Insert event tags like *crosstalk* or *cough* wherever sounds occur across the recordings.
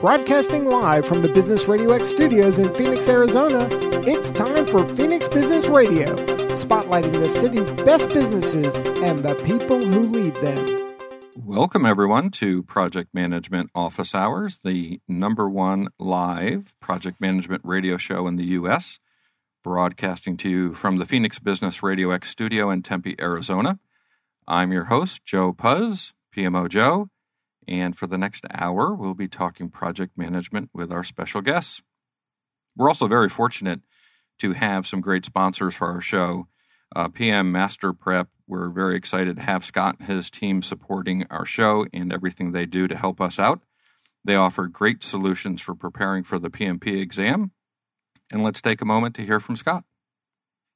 Broadcasting live from the Business Radio X studios in Phoenix, Arizona, it's time for Phoenix Business Radio, spotlighting the city's best businesses and the people who lead them. Welcome, everyone, to Project Management Office Hours, the number one live project management radio show in the U.S., broadcasting to you from the Phoenix Business Radio X studio in Tempe, Arizona. I'm your host, Joe Pusz, PMO Joe. And for the next hour, we'll be talking project management with our special guests. We're also very fortunate to have some great sponsors for our show. Uh, PM Master Prep, we're very excited to have Scott and his team supporting our show and everything they do to help us out. They offer great solutions for preparing for the PMP exam. And let's take a moment to hear from Scott.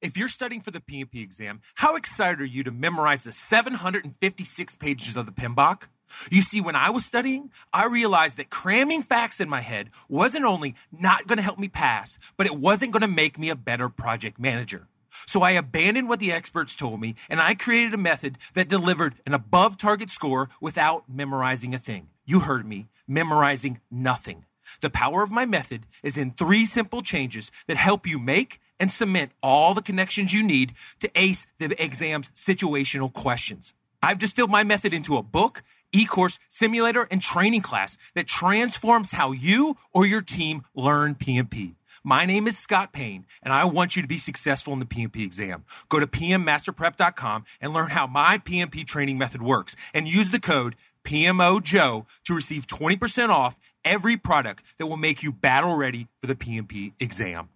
If you're studying for the PMP exam, how excited are you to memorize the 756 pages of the PMBOK? You see, when I was studying, I realized that cramming facts in my head wasn't only not going to help me pass, but it wasn't going to make me a better project manager. So I abandoned what the experts told me and I created a method that delivered an above target score without memorizing a thing. You heard me, memorizing nothing. The power of my method is in three simple changes that help you make and cement all the connections you need to ace the exam's situational questions. I've distilled my method into a book, e-course, simulator, and training class that transforms how you or your team learn PMP. My name is Scott Payne, and I want you to be successful in the PMP exam. Go to pmmasterprep.com and learn how my PMP training method works and use the code PMOJOE to receive 20% off every product that will make you battle ready for the PMP exam.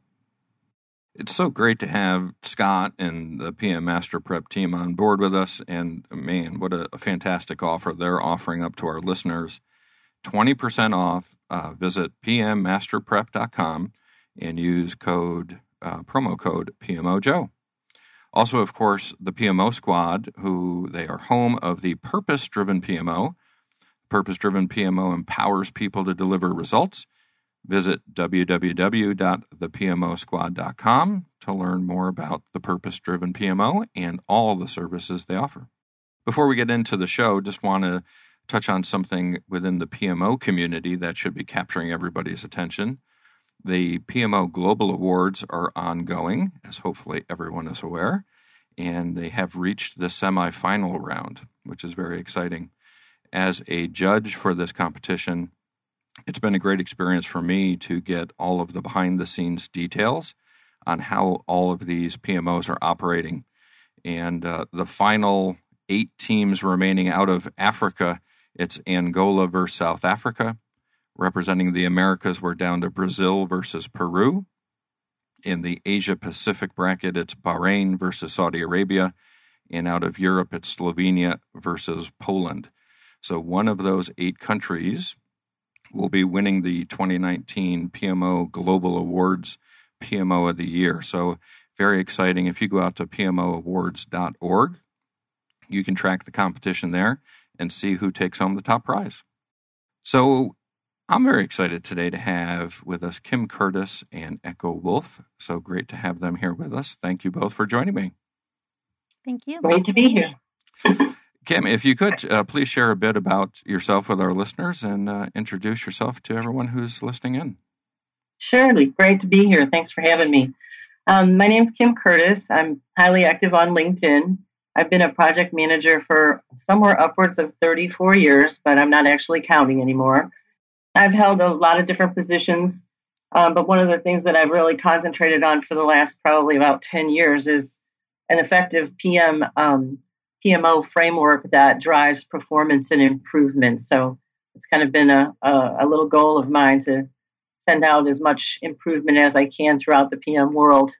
It's so great to have Scott and the PM Master Prep team on board with us. And man, what a, fantastic offer they're offering up to our listeners. 20% off. Uh, visit pmmasterprep.com and use code uh, promo code PMOJOE. Also, of course, the PMO Squad, who they are home of the Purpose Driven PMO. Purpose Driven PMO empowers people to deliver results. Visit www.thepmosquad.com to learn more about the Purpose Driven PMO and all the services they offer. Before we get into the show, just want to touch on something within the PMO community that should be capturing everybody's attention. The PMO Global Awards are ongoing, as hopefully everyone is aware, and they have reached the semifinal round, which is very exciting. As a judge for this competition, it's been a great experience for me to get all of the behind the scenes details on how all of these PMOs are operating. And uh, the final eight teams remaining out of Africa, it's Angola versus South Africa. Representing the Americas, we're down to Brazil versus Peru. In the Asia Pacific bracket, it's Bahrain versus Saudi Arabia. And out of Europe, it's Slovenia versus Poland. So one of those eight countries will be winning the 2019 PMO Global Awards PMO of the Year. So, very exciting. If you go out to PMOawards.org, you can track the competition there and see who takes home the top prize. So, I'm very excited today to have with us Kim Curtis and Echo Woolf. So great to have them here with us. Thank you both for joining me. Thank you. Great to be here. *laughs* Kim, if you could uh, please share a bit about yourself with our listeners and uh, introduce yourself to everyone who's listening in. Surely. Great to be here. Thanks for having me. Um, my name's Kim Curtis. I'm highly active on LinkedIn. I've been a project manager for somewhere upwards of 34 years, but I'm not actually counting anymore. I've held a lot of different positions, um, but one of the things that I've really concentrated on for the last probably about 10 years is an effective PM um, PMO framework that drives performance and improvement. So it's kind of been a, a, a, little goal of mine to send out as much improvement as I can throughout the PM world.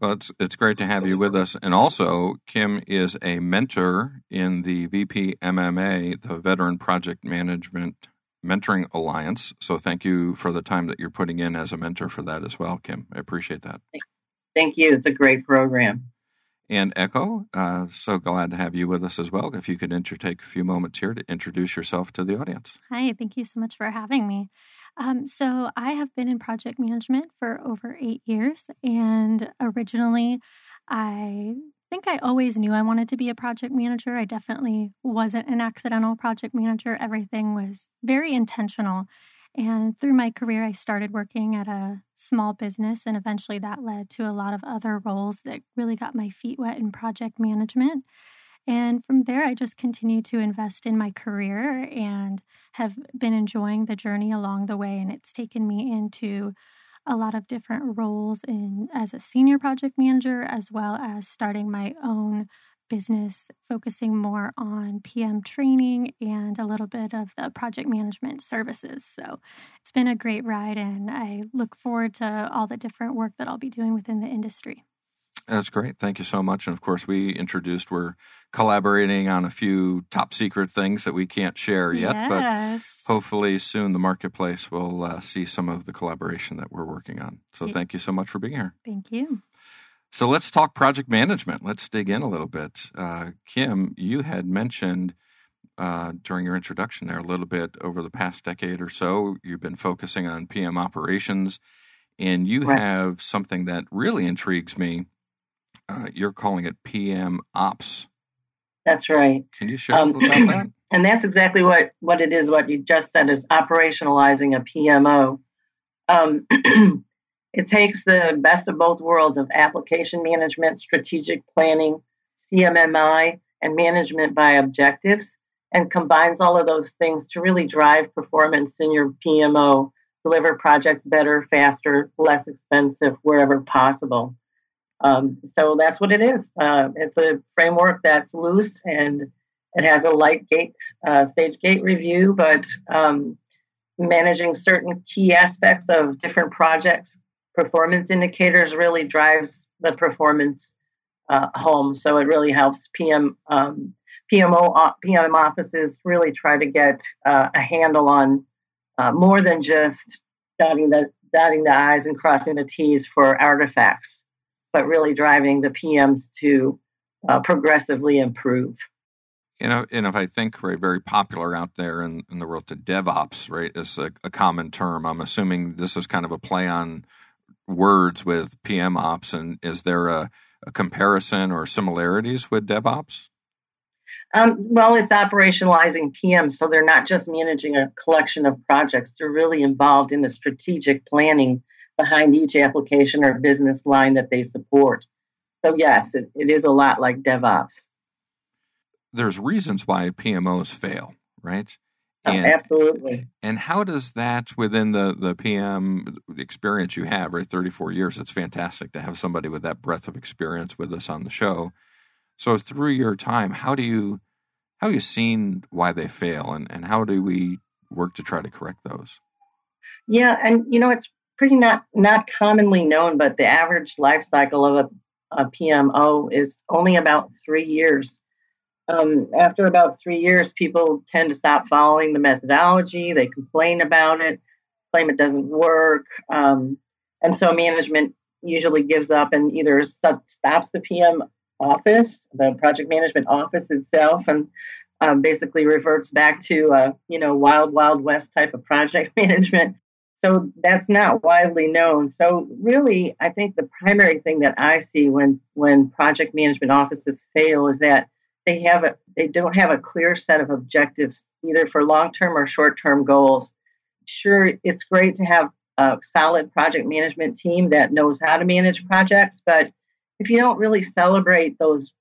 Well, it's, it's great to have you with us. And also, Kim is a mentor in the VPMMA, the Veteran Project Management Mentoring Alliance. So thank you for the time that you're putting in as a mentor for that as well, Kim. I appreciate that. Thank you. It's a great program and Echo. Uh, so glad to have you with us as well. If you could inter- take a few moments here to introduce yourself to the audience. Hi, thank you so much for having me. Um, so, I have been in project management for over eight years, and originally I think I always knew I wanted to be a project manager. I definitely wasn't an accidental project manager. Everything was very intentional. And through my career, I started working at a small business, and eventually that led to a lot of other roles that really got my feet wet in project management. And from there, I just continued to invest in my career and have been enjoying the journey along the way. And it's taken me into a lot of different roles in as a senior project manager, as well as starting my own business, focusing more on PM training and a little bit of the project management services. So it's been a great ride, and I look forward to all the different work that I'll be doing within the industry. That's great. Thank you so much. And of course, we introduced we're collaborating on a few top secret things that we can't share yet, yes. but hopefully soon the marketplace will uh, see some of the collaboration that we're working on. So thank you so much for being here. Thank you. So let's talk project management. Let's dig in a little bit. Uh, Kim, you had mentioned uh, during your introduction there a little bit over the past decade or so, you've been focusing on PM operations, and you Right. have something that really intrigues me. Uh, you're calling it PM ops. That's right. Can you share Um, about that? *clears throat* And that's exactly what, what it is, what you just said is operationalizing a PMO. Um, *clears throat* it takes the best of both worlds of application management, strategic planning, CMMI, and management by objectives, and combines all of those things to really drive performance in your PMO, deliver projects better, faster, less expensive, wherever possible. Um, so that's what it is. Uh, it's a framework that's loose and it has a light gate, uh, stage gate review, but um, managing certain key aspects of different projects, performance indicators really drives the performance uh, home. So it really helps PM um, PMO PM offices really try to get uh, a handle on uh, more than just dotting the dotting the i's and crossing the t's for artifacts, but really driving the PMs to uh, progressively improve. You know, and if I think right, very popular out there in, in the world to DevOps, right, is a, a common term. I'm assuming this is kind of a play on words with PM ops. And is there a, a comparison or similarities with DevOps? Um, well, it's operationalizing PM, so they're not just managing a collection of projects. They're really involved in the strategic planning behind each application or business line that they support. So, yes, it, it is a lot like DevOps. There's reasons why PMOs fail, right? Oh, absolutely. And how does that within the, the PM experience you have, right? 34 years, it's fantastic to have somebody with that breadth of experience with us on the show. So through your time, how do you how have you seen why they fail and, and how do we work to try to correct those? Yeah, and you know it's pretty not not commonly known, but the average life cycle of a, a PMO is only about three years. Um, after about three years, people tend to stop following the methodology. They complain about it, claim it doesn't work, um, and so management usually gives up and either stop, stops the PM office, the project management office itself, and um, basically reverts back to uh, you know wild wild west type of project *laughs* management. So that's not widely known. So really, I think the primary thing that I see when when project management offices fail is that they have a they don't have a clear set of objectives either for long term or short term goals. Sure, it's great to have a solid project management team that knows how to manage projects, but if you don't really celebrate those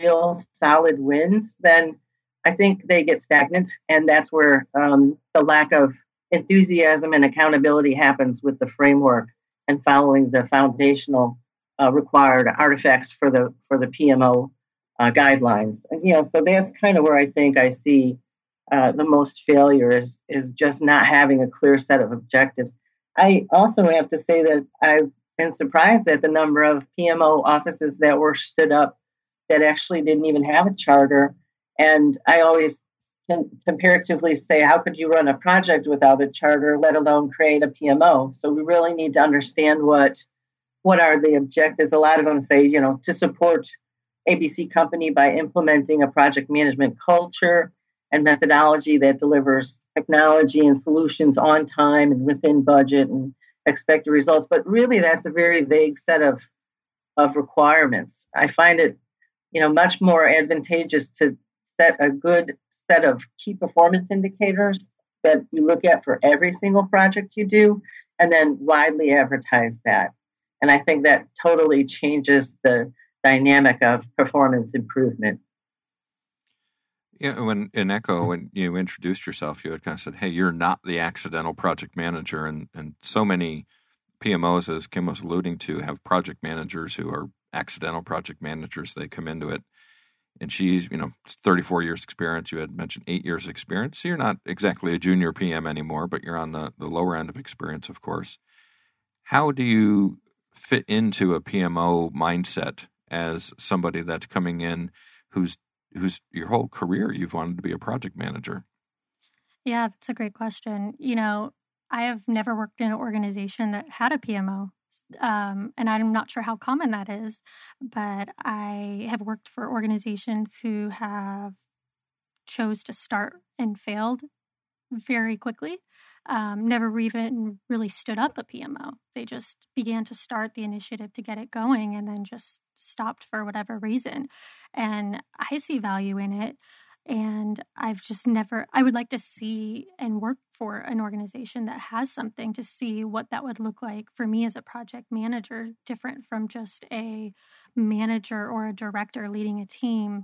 real solid wins, then I think they get stagnant, and that's where um, the lack of enthusiasm and accountability happens with the framework and following the foundational uh, required artifacts for the for the PMO uh, guidelines. You know, so that's kind of where I think I see uh, the most failure is is just not having a clear set of objectives. I also have to say that I've been surprised at the number of PMO offices that were stood up that actually didn't even have a charter. And I always comparatively say, how could you run a project without a charter, let alone create a PMO? So we really need to understand what what are the objectives. A lot of them say, you know, to support ABC Company by implementing a project management culture and methodology that delivers technology and solutions on time and within budget and expected results. But really, that's a very vague set of of requirements. I find it you know, much more advantageous to set a good set of key performance indicators that you look at for every single project you do, and then widely advertise that. And I think that totally changes the dynamic of performance improvement. Yeah, when in Echo, when you introduced yourself, you had kind of said, "Hey, you're not the accidental project manager," and and so many PMOs, as Kim was alluding to, have project managers who are accidental project managers. They come into it, and she's you know 34 years experience. You had mentioned eight years experience. So you're not exactly a junior PM anymore, but you're on the the lower end of experience, of course. How do you fit into a PMO mindset as somebody that's coming in who's who's your whole career you've wanted to be a project manager? Yeah, that's a great question. You know, I have never worked in an organization that had a PMO. Um, and I'm not sure how common that is, but I have worked for organizations who have chose to start and failed very quickly. Um, never even really stood up a PMO. They just began to start the initiative to get it going and then just stopped for whatever reason. And I see value in it. And I've just never, I would like to see and work for an organization that has something to see what that would look like for me as a project manager, different from just a manager or a director leading a team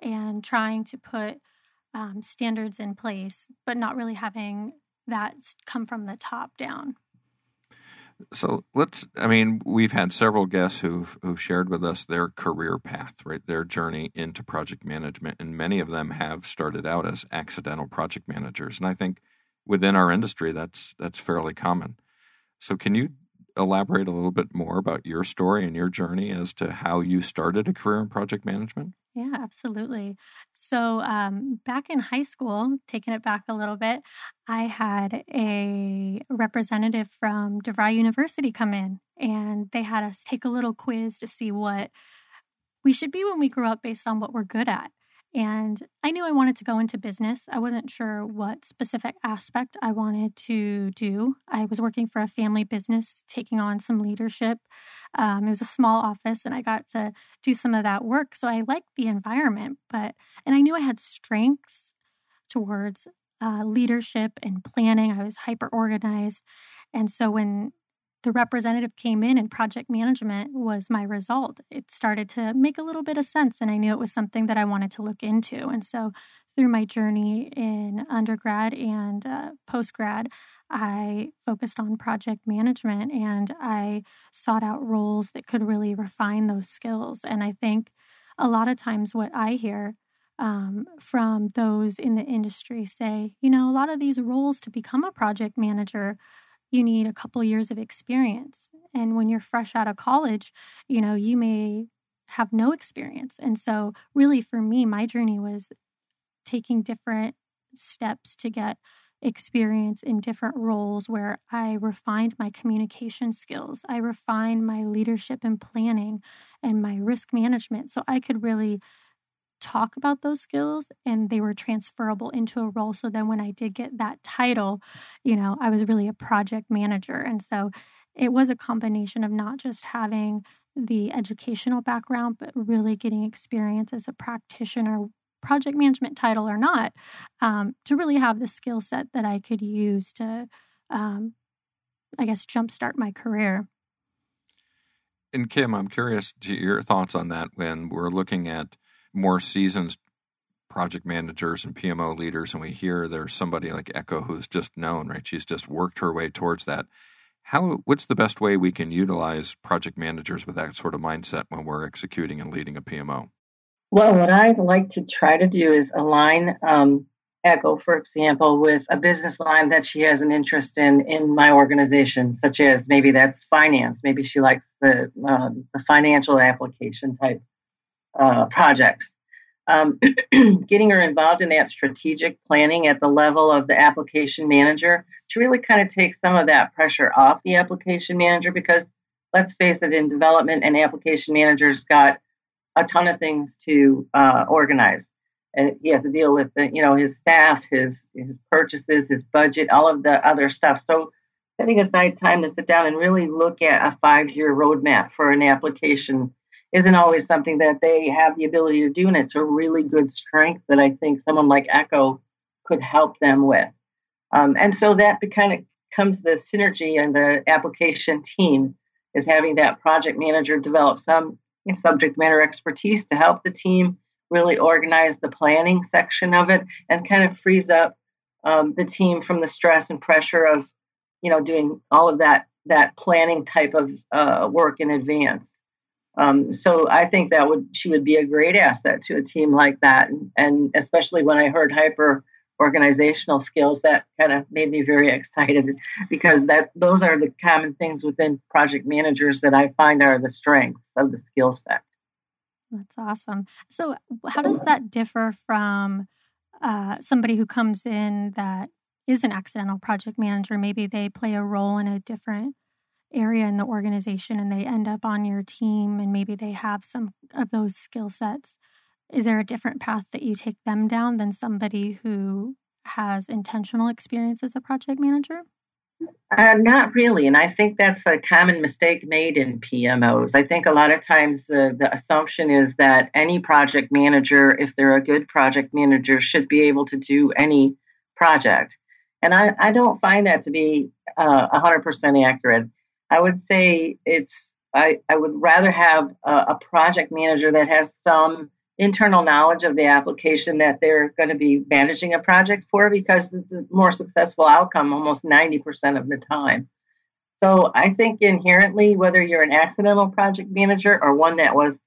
and trying to put um, standards in place, but not really having that come from the top down. So let's. I mean, we've had several guests who've who've shared with us their career path, right? Their journey into project management, and many of them have started out as accidental project managers. And I think within our industry, that's that's fairly common. So, can you elaborate a little bit more about your story and your journey as to how you started a career in project management? Yeah, absolutely. So, um, back in high school, taking it back a little bit, I had a representative from DeVry University come in, and they had us take a little quiz to see what we should be when we grow up based on what we're good at. And I knew I wanted to go into business. I wasn't sure what specific aspect I wanted to do. I was working for a family business, taking on some leadership. Um, it was a small office, and I got to do some of that work. So I liked the environment, but, and I knew I had strengths towards uh, leadership and planning. I was hyper organized. And so when the representative came in and project management was my result. It started to make a little bit of sense, and I knew it was something that I wanted to look into. And so, through my journey in undergrad and uh, post grad, I focused on project management and I sought out roles that could really refine those skills. And I think a lot of times, what I hear um, from those in the industry say, you know, a lot of these roles to become a project manager you need a couple years of experience. And when you're fresh out of college, you know, you may have no experience. And so, really, for me, my journey was taking different steps to get experience in different roles where I refined my communication skills, I refined my leadership and planning and my risk management. So I could really talk about those skills and they were transferable into a role. So then when I did get that title, you know, I was really a project manager. And so it was a combination of not just having the educational background, but really getting experience as a practitioner, project management title or not, um, to really have the skill set that I could use to, um, I guess, jumpstart my career. And Kim, I'm curious to your thoughts on that when we're looking at more seasoned project managers and PMO leaders, and we hear there's somebody like Echo who's just known, right? She's just worked her way towards that. How what's the best way we can utilize project managers with that sort of mindset when we're executing and leading a PMO? Well, what I like to try to do is align um, Echo, for example, with a business line that she has an interest in in my organization, such as maybe that's finance. Maybe she likes the uh, the financial application type uh, projects. Um, *clears throat* getting her involved in that strategic planning at the level of the application manager to really kind of take some of that pressure off the application manager because let's face it, in development and application managers got a ton of things to uh, organize. And he has to deal with the, you know his staff, his his purchases, his budget, all of the other stuff. So setting aside time to sit down and really look at a five year roadmap for an application isn't always something that they have the ability to do. And it's a really good strength that I think someone like Echo could help them with. Um, and so that kind of comes the synergy and the application team is having that project manager develop some subject matter expertise to help the team really organize the planning section of it and kind of frees up um, the team from the stress and pressure of you know doing all of that that planning type of uh, work in advance um, so i think that would she would be a great asset to a team like that. And, and especially when i heard hyper organizational skills that kind of made me very *laughs* excited because that those are the common things within project managers that i find are the strengths of the skill set. That's awesome. So how does that differ from uh, somebody who comes in that is an accidental project manager, maybe they play a role in a different area in the organization and they end up on your team and maybe they have some of those skill sets. Is there a different path that you take them down than somebody who has intentional experience as a project manager? Uh, not really. And I think that's a common mistake made in PMOs. I think a lot of times uh, the assumption is that any project manager, if they're a good project manager, should be able to do any project. And I, I don't find that to be uh, 100% accurate. I would say it's, I, I would rather have a, a project manager that has some internal knowledge of the application that they're going to be managing a project for because it's a more successful outcome almost 90% of the time. So I think inherently, whether you're an accidental project manager or one that was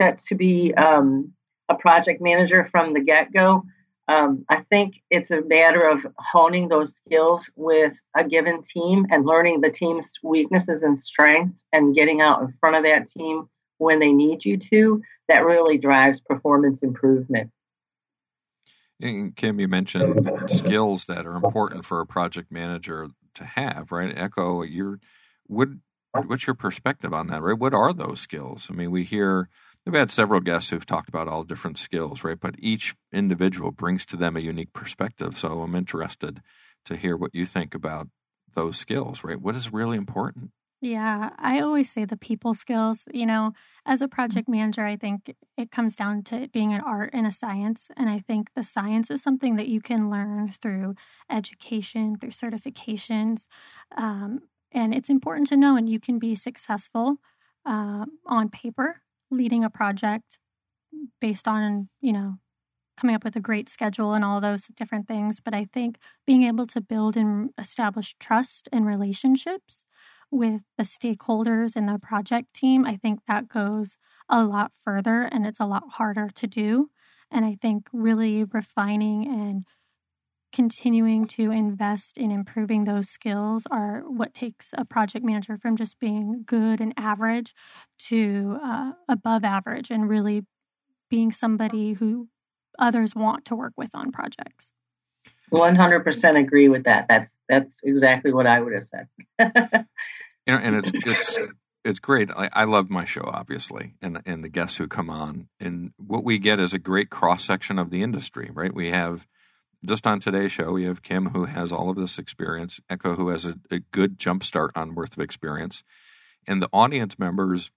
set to be um, a project manager from the get go, um, I think it's a matter of honing those skills with a given team and learning the team's weaknesses and strengths and getting out in front of that team when they need you to, that really drives performance improvement. And Kim, you mentioned skills that are important for a project manager to have, right? Echo, you're what what's your perspective on that, right? What are those skills? I mean, we hear we've had several guests who've talked about all different skills, right? But each individual brings to them a unique perspective. So I'm interested to hear what you think about those skills, right? What is really important? Yeah, I always say the people skills. You know, as a project manager, I think it comes down to it being an art and a science. And I think the science is something that you can learn through education, through certifications. Um, and it's important to know, and you can be successful uh, on paper leading a project based on, you know, coming up with a great schedule and all those different things. But I think being able to build and establish trust and relationships with the stakeholders in the project team, I think that goes a lot further and it's a lot harder to do. And I think really refining and continuing to invest in improving those skills are what takes a project manager from just being good and average to uh, above average and really being somebody who others want to work with on projects. 100% agree with that. That's that's exactly what I would have said. and, and it's *laughs* it's it's great. I, I love my show, obviously, and and the guests who come on. And what we get is a great cross section of the industry, right? We have just on today's show, we have Kim who has all of this experience, Echo who has a, a good jump start on worth of experience, and the audience members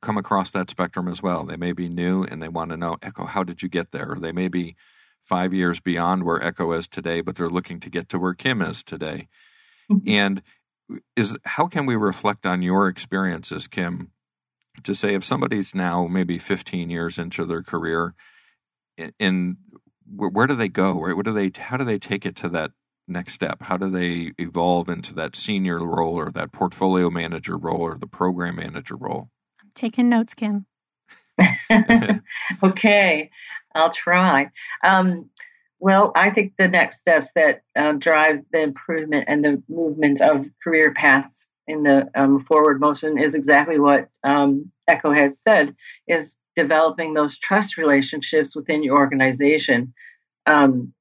come across that spectrum as well. They may be new and they want to know, Echo, how did you get there? Or they may be five years beyond where Echo is today, but they're looking to get to where Kim is today. Mm-hmm. And is how can we reflect on your experiences, Kim, to say if somebody's now maybe 15 years into their career, in, where, where do they go? Right? What do they? How do they take it to that next step? How do they evolve into that senior role or that portfolio manager role or the program manager role? I'm taking notes, Kim. *laughs* *laughs* okay. I'll try. Um, well, I think the next steps that uh, drive the improvement and the movement of career paths in the um, forward motion is exactly what um, Echo had said: is developing those trust relationships within your organization. Um,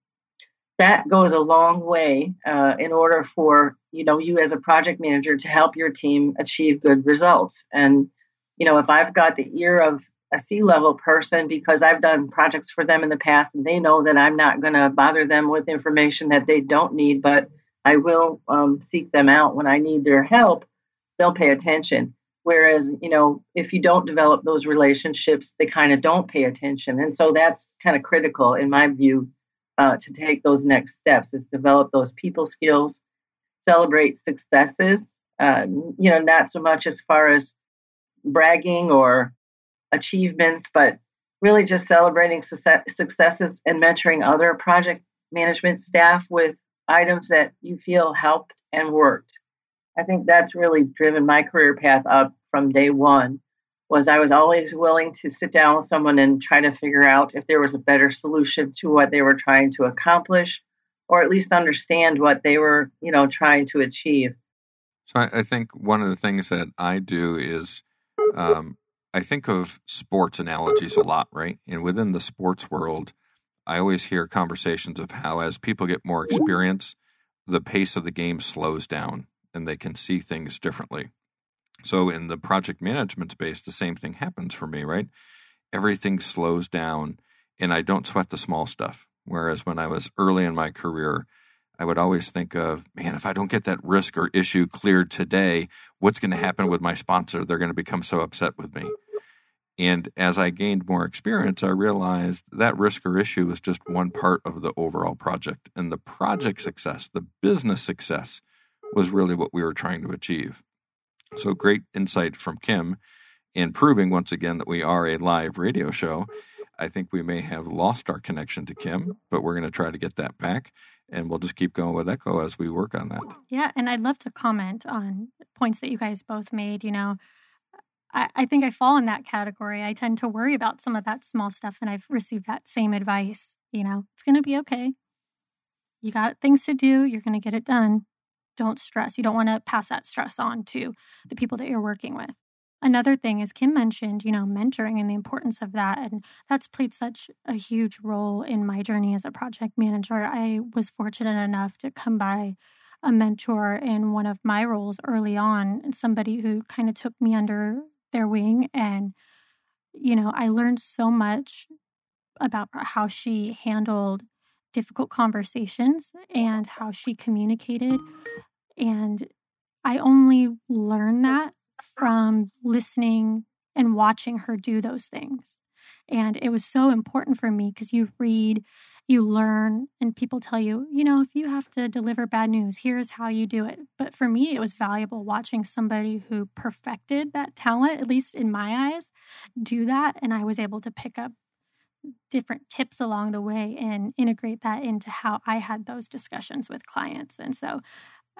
that goes a long way uh, in order for you know you as a project manager to help your team achieve good results. And you know, if I've got the ear of a C level person because I've done projects for them in the past and they know that I'm not going to bother them with information that they don't need, but I will um, seek them out when I need their help. They'll pay attention. Whereas, you know, if you don't develop those relationships, they kind of don't pay attention. And so that's kind of critical, in my view, uh, to take those next steps is develop those people skills, celebrate successes, uh, you know, not so much as far as bragging or achievements, but really just celebrating successes and mentoring other project management staff with items that you feel helped and worked. I think that's really driven my career path up from day one was I was always willing to sit down with someone and try to figure out if there was a better solution to what they were trying to accomplish or at least understand what they were, you know, trying to achieve. So I, I think one of the things that I do is um, I think of sports analogies a lot, right? And within the sports world, I always hear conversations of how as people get more experience, the pace of the game slows down and they can see things differently. So in the project management space, the same thing happens for me, right? Everything slows down and I don't sweat the small stuff. Whereas when I was early in my career, I would always think of, man, if I don't get that risk or issue cleared today, what's going to happen with my sponsor? They're going to become so upset with me. And as I gained more experience, I realized that risk or issue was just one part of the overall project. And the project success, the business success, was really what we were trying to achieve. So great insight from Kim in proving once again that we are a live radio show. I think we may have lost our connection to Kim, but we're going to try to get that back. And we'll just keep going with Echo as we work on that. Yeah. And I'd love to comment on points that you guys both made. You know, I, I think I fall in that category. I tend to worry about some of that small stuff, and I've received that same advice. You know, it's going to be okay. You got things to do, you're going to get it done. Don't stress. You don't want to pass that stress on to the people that you're working with. Another thing, as Kim mentioned, you know, mentoring and the importance of that. And that's played such a huge role in my journey as a project manager. I was fortunate enough to come by a mentor in one of my roles early on, and somebody who kind of took me under their wing. And, you know, I learned so much about how she handled difficult conversations and how she communicated. And I only learned that from listening and watching her do those things. And it was so important for me because you read you learn and people tell you, you know, if you have to deliver bad news, here's how you do it. But for me, it was valuable watching somebody who perfected that talent, at least in my eyes, do that. And I was able to pick up different tips along the way and integrate that into how I had those discussions with clients. And so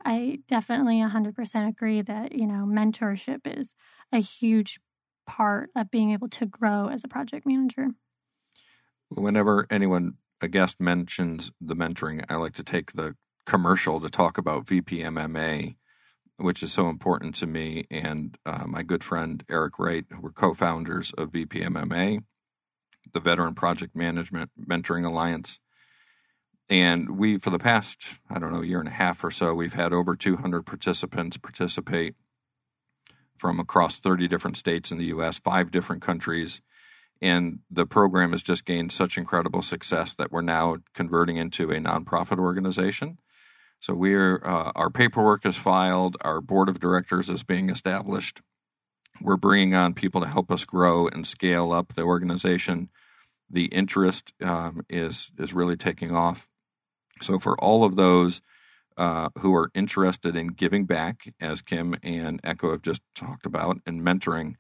I definitely 100% agree that, you know, mentorship is a huge part of being able to grow as a project manager. Whenever anyone a guest mentions the mentoring, I like to take the commercial to talk about VPMMA, which is so important to me and uh, my good friend Eric Wright, who were co-founders of VPMMA, the Veteran Project Management Mentoring Alliance. And we, for the past, I don't know, year and a half or so, we've had over 200 participants participate from across 30 different states in the U.S., five different countries and the program has just gained such incredible success that we're now converting into a nonprofit organization. So we're uh, our paperwork is filed, our board of directors is being established. We're bringing on people to help us grow and scale up the organization. The interest um, is is really taking off. So for all of those uh, who are interested in giving back, as Kim and Echo have just talked about, and mentoring,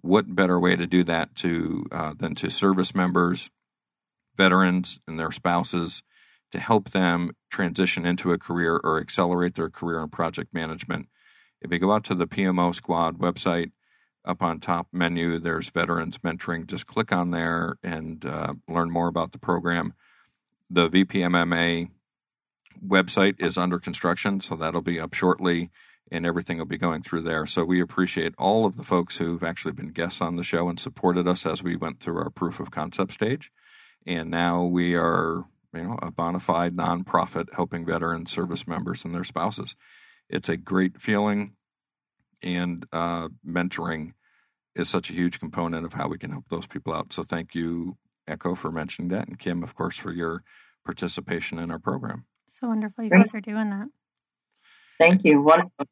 what better way to do that to uh, than to service members, veterans, and their spouses to help them transition into a career or accelerate their career in project management. If you go out to the PMO Squad website, up on top menu, there's Veterans Mentoring. Just click on there and uh, learn more about the program. The VPMMA website is under construction, so that'll be up shortly and everything will be going through there. So we appreciate all of the folks who've actually been guests on the show and supported us as we went through our proof of concept stage. And now we are, you know, a bona fide nonprofit helping veteran service members and their spouses. It's a great feeling, and uh, mentoring is such a huge component of how we can help those people out. So thank you, Echo, for mentioning that, and Kim, of course, for your participation in our program. So wonderful. You guys are doing that. Thank you. Wonderful.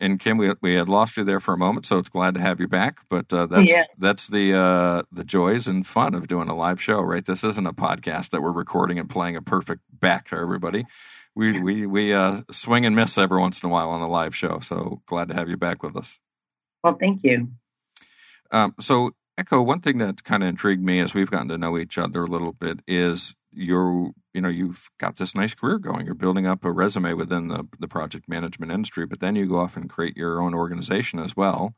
and Kim, we we had lost you there for a moment, so it's glad to have you back. But uh, that's Yeah. that's the uh, the joys and fun of doing a live show, right? This isn't a podcast that we're recording and playing a perfect back to everybody. We we we uh, swing and miss every once in a while on a live show. So glad to have you back with us. Well, thank you. Um, so, Echo, one thing that kind of intrigued me as we've gotten to know each other a little bit is you're, you know, you've got this nice career going. You're building up a resume within the, the project management industry, but then you go off and create your own organization as well,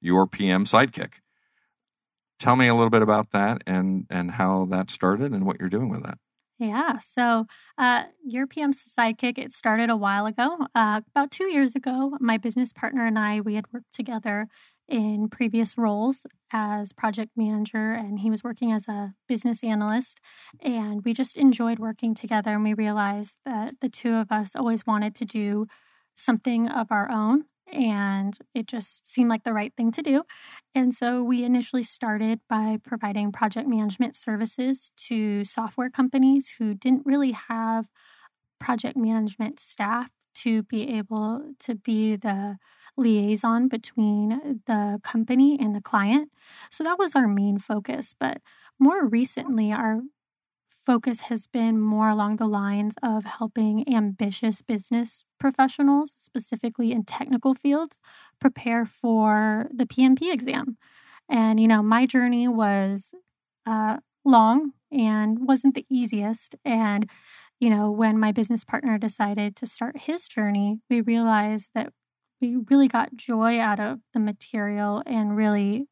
your PM Sidekick. Tell me a little bit about that and and how that started and what you're doing with that. Yeah. So, uh, your PM Sidekick, it started a while ago. Uh, about two years ago, my business partner and I, we had worked together in previous roles as project manager, and he was working as a business analyst. And we just enjoyed working together. And we realized that the two of us always wanted to do something of our own. And it just seemed like the right thing to do. And so we initially started by providing project management services to software companies who didn't really have project management staff to be able to be the liaison between the company and the client. So that was our main focus. But more recently, our focus has been more along the lines of helping ambitious business professionals, specifically in technical fields, prepare for the PMP exam. And, you know, my journey was uh, long and wasn't the easiest. And, you know, when my business partner decided to start his journey, we realized that we really got joy out of the material and really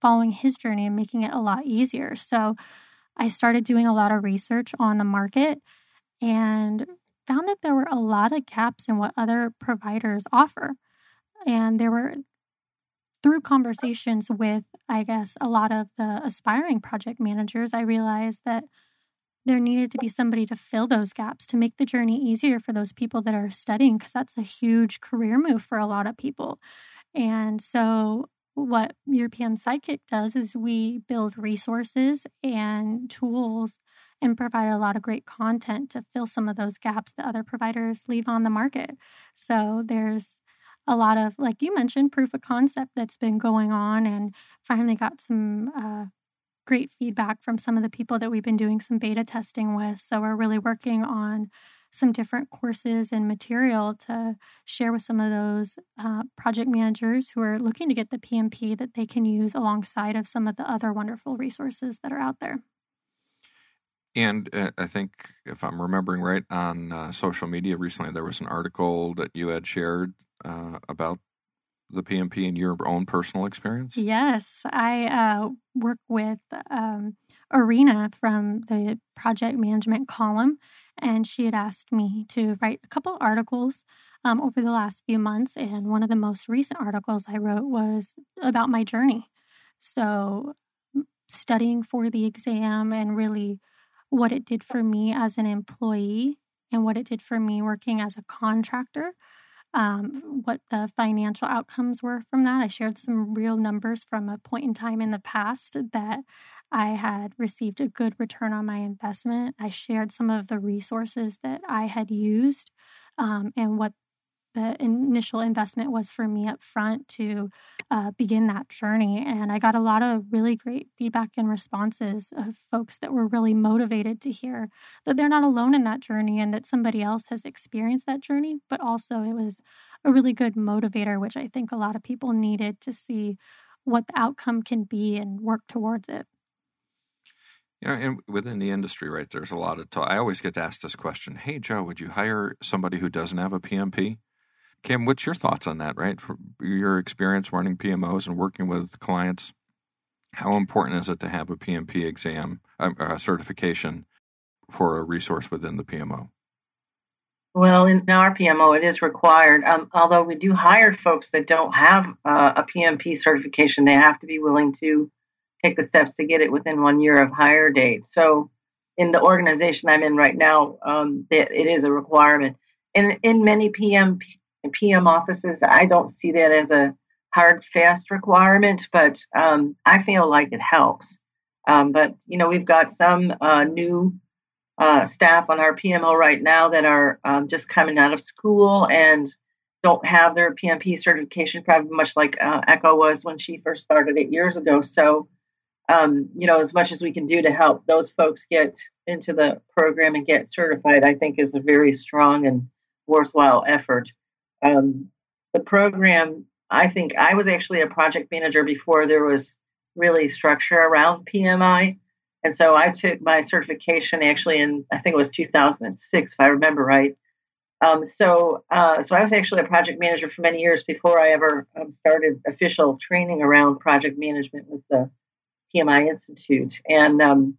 following his journey and making it a lot easier. So, I started doing a lot of research on the market and found that there were a lot of gaps in what other providers offer. And there were, through conversations with, I guess, a lot of the aspiring project managers, I realized that there needed to be somebody to fill those gaps to make the journey easier for those people that are studying, because that's a huge career move for a lot of people. And so what your PM Sidekick does is we build resources and tools and provide a lot of great content to fill some of those gaps that other providers leave on the market. So there's a lot of, like you mentioned, proof of concept that's been going on and finally got some uh, great feedback from some of the people that we've been doing some beta testing with. So we're really working on some different courses and material to share with some of those uh, project managers who are looking to get the PMP that they can use alongside of some of the other wonderful resources that are out there. And uh, I think, if I'm remembering right, on uh, social media recently, there was an article that you had shared uh, about the PMP and your own personal experience. Yes, I uh, work with um, Arena from the project management column, and she had asked me to write a couple articles um, over the last few months. And one of the most recent articles I wrote was about my journey. So, studying for the exam and really what it did for me as an employee and what it did for me working as a contractor. Um, what the financial outcomes were from that. I shared some real numbers from a point in time in the past that I had received a good return on my investment. I shared some of the resources that I had used um, and what the initial investment was for me up front to uh, begin that journey. And I got a lot of really great feedback and responses of folks that were really motivated to hear that they're not alone in that journey and that somebody else has experienced that journey. But also, it was a really good motivator, which I think a lot of people needed to see what the outcome can be and work towards it. You know, and within the industry, right, there's a lot of talk. I always get asked this question Hey, Joe, would you hire somebody who doesn't have a PMP? Kim, what's your thoughts on that, right? From your experience running PMOs and working with clients, how important is it to have a PMP exam, uh, certification for a resource within the PMO? Well, in our PMO, it is required. Um, although we do hire folks that don't have uh, a PMP certification, they have to be willing to take the steps to get it within one year of hire date. So, in the organization I'm in right now, um, it, it is a requirement. In in many PM PM offices, I don't see that as a hard fast requirement, but um, I feel like it helps. Um, but you know, we've got some uh, new uh, staff on our PMO right now that are um, just coming out of school, and don't have their PMP certification, probably much like uh, Echo was when she first started eight years ago. So, um, you know, as much as we can do to help those folks get into the program and get certified, I think is a very strong and worthwhile effort. Um, the program, I think I was actually a project manager before there was really structure around PMI. And so I took my certification actually in, I think it was 2006, if I remember right. Um, so, uh, so I was actually a project manager for many years before I ever um, started official training around project management with the PMI Institute. And um,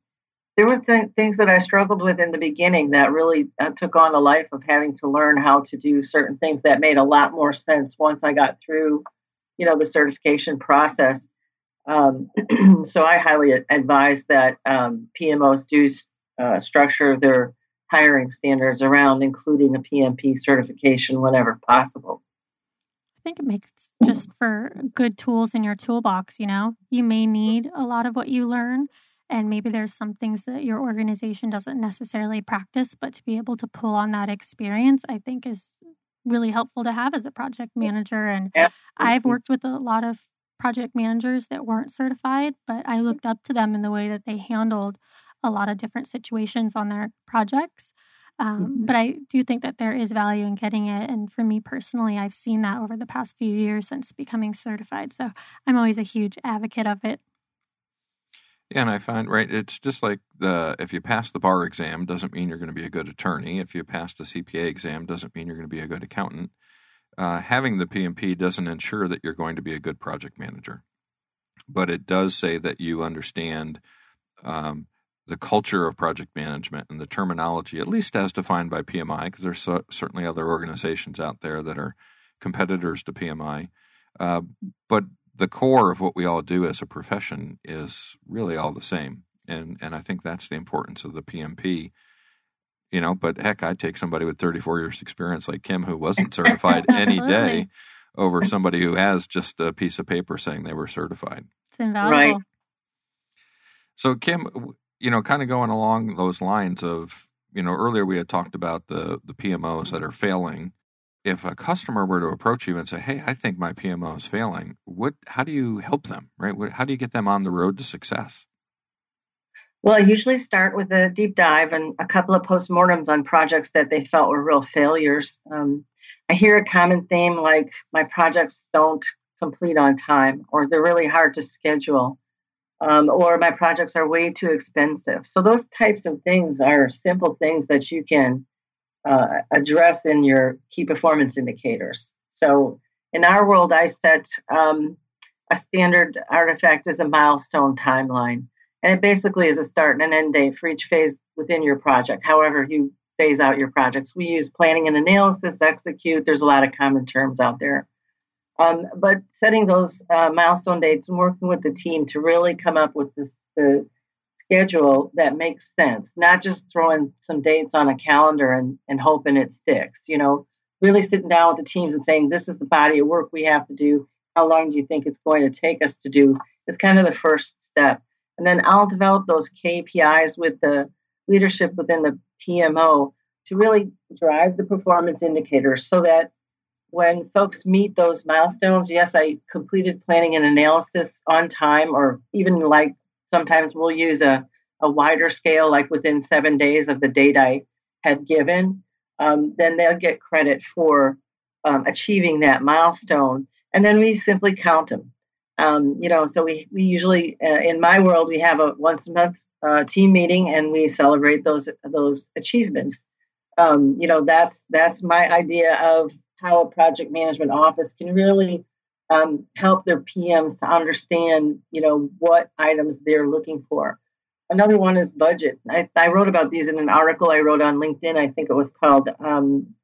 there were th- things that I struggled with in the beginning that really uh, took on a life of having to learn how to do certain things that made a lot more sense once I got through, you know, the certification process. Um, *clears throat* so I highly advise that um, PMOs do uh, structure their hiring standards around including a PMP certification whenever possible. I think it makes just for good tools in your toolbox, you know. You may need a lot of what you learn and maybe there's some things that your organization doesn't necessarily practice, but to be able to pull on that experience, I think is really helpful to have as a project manager and Absolutely. I've worked with a lot of project managers that weren't certified, but I looked up to them in the way that they handled a lot of different situations on their projects. Um, mm-hmm. But I do think that there is value in getting it. And for me personally, I've seen that over the past few years since becoming certified. So I'm always a huge advocate of it. Yeah, and I find right, it's just like the if you pass the bar exam doesn't mean you're going to be a good attorney. If you pass the CPA exam doesn't mean you're going to be a good accountant. Uh, having the PMP doesn't ensure that you're going to be a good project manager, but it does say that you understand um, the culture of project management and the terminology, at least as defined by PMI, because there's so, certainly other organizations out there that are competitors to PMI. Uh, but the core of what we all do as a profession is really all the same, and and I think that's the importance of the PMP. You know, but heck, I'd take somebody with 34 years experience like Kim who wasn't certified *laughs* any day over somebody who has just a piece of paper saying they were certified. It's invaluable. Right. So, Kim, you know, kind of going along those lines of, you know, earlier we had talked about the the PMOs that are failing. If a customer were to approach you and say, "Hey, I think my PMO is failing," what? How do you help them? Right? What, how do you get them on the road to success? Well, I usually start with a deep dive and a couple of postmortems on projects that they felt were real failures. Um, I hear a common theme like my projects don't complete on time or they're really hard to schedule um, or my projects are way too expensive. So those types of things are simple things that you can uh, address in your key performance indicators. So in our world, I set um, a standard artifact as a milestone timeline, and it basically is a start and an end date for each phase within your project. However, you phase out your projects. We use planning and analysis, execute. There's a lot of common terms out there. Um, but setting those uh, milestone dates and working with the team to really come up with this, the schedule that makes sense, not just throwing some dates on a calendar and, and hoping it sticks. You know, really sitting down with the teams and saying, this is the body of work we have to do. How long do you think it's going to take us to do? Is kind of the first step. And then I'll develop those KPIs with the leadership within the PMO to really drive the performance indicators so that when folks meet those milestones, yes, I completed planning and analysis on time, or even like sometimes we'll use a, a wider scale, like within seven days of the date I had given, um, then they'll get credit for um, achieving that milestone. And then we simply count them. Um, you know, so we, we usually, uh, in my world, we have a once a month uh, team meeting and we celebrate those those achievements. Um, you know, that's that's my idea of how a project management office can really um, help their PMs to understand, you know, what items they're looking for. Another one is budget. I, I wrote about these in an article I wrote on LinkedIn. I think it was called um,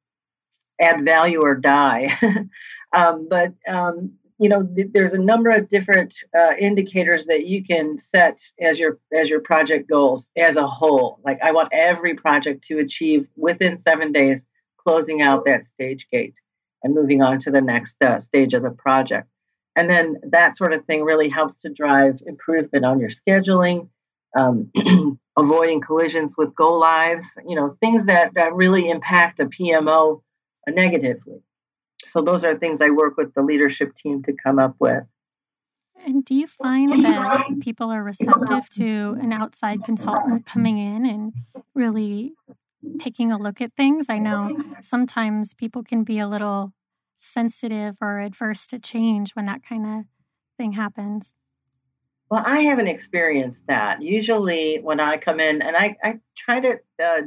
"Add Value or Die." *laughs* um, but um, you know, th- there's a number of different uh, indicators that you can set as your as your project goals as a whole. Like I want every project to achieve within seven days closing out that stage gate and moving on to the next uh, stage of the project. And then that sort of thing really helps to drive improvement on your scheduling, um, *clears throat* avoiding collisions with go lives, you know, things that, that really impact a PMO negatively. So those are things I work with the leadership team to come up with. And do you find that people are receptive to an outside consultant coming in and really taking a look at things? I know sometimes people can be a little sensitive or adverse to change when that kind of thing happens. Well, I haven't experienced that. Usually, when I come in, and I, I try to uh,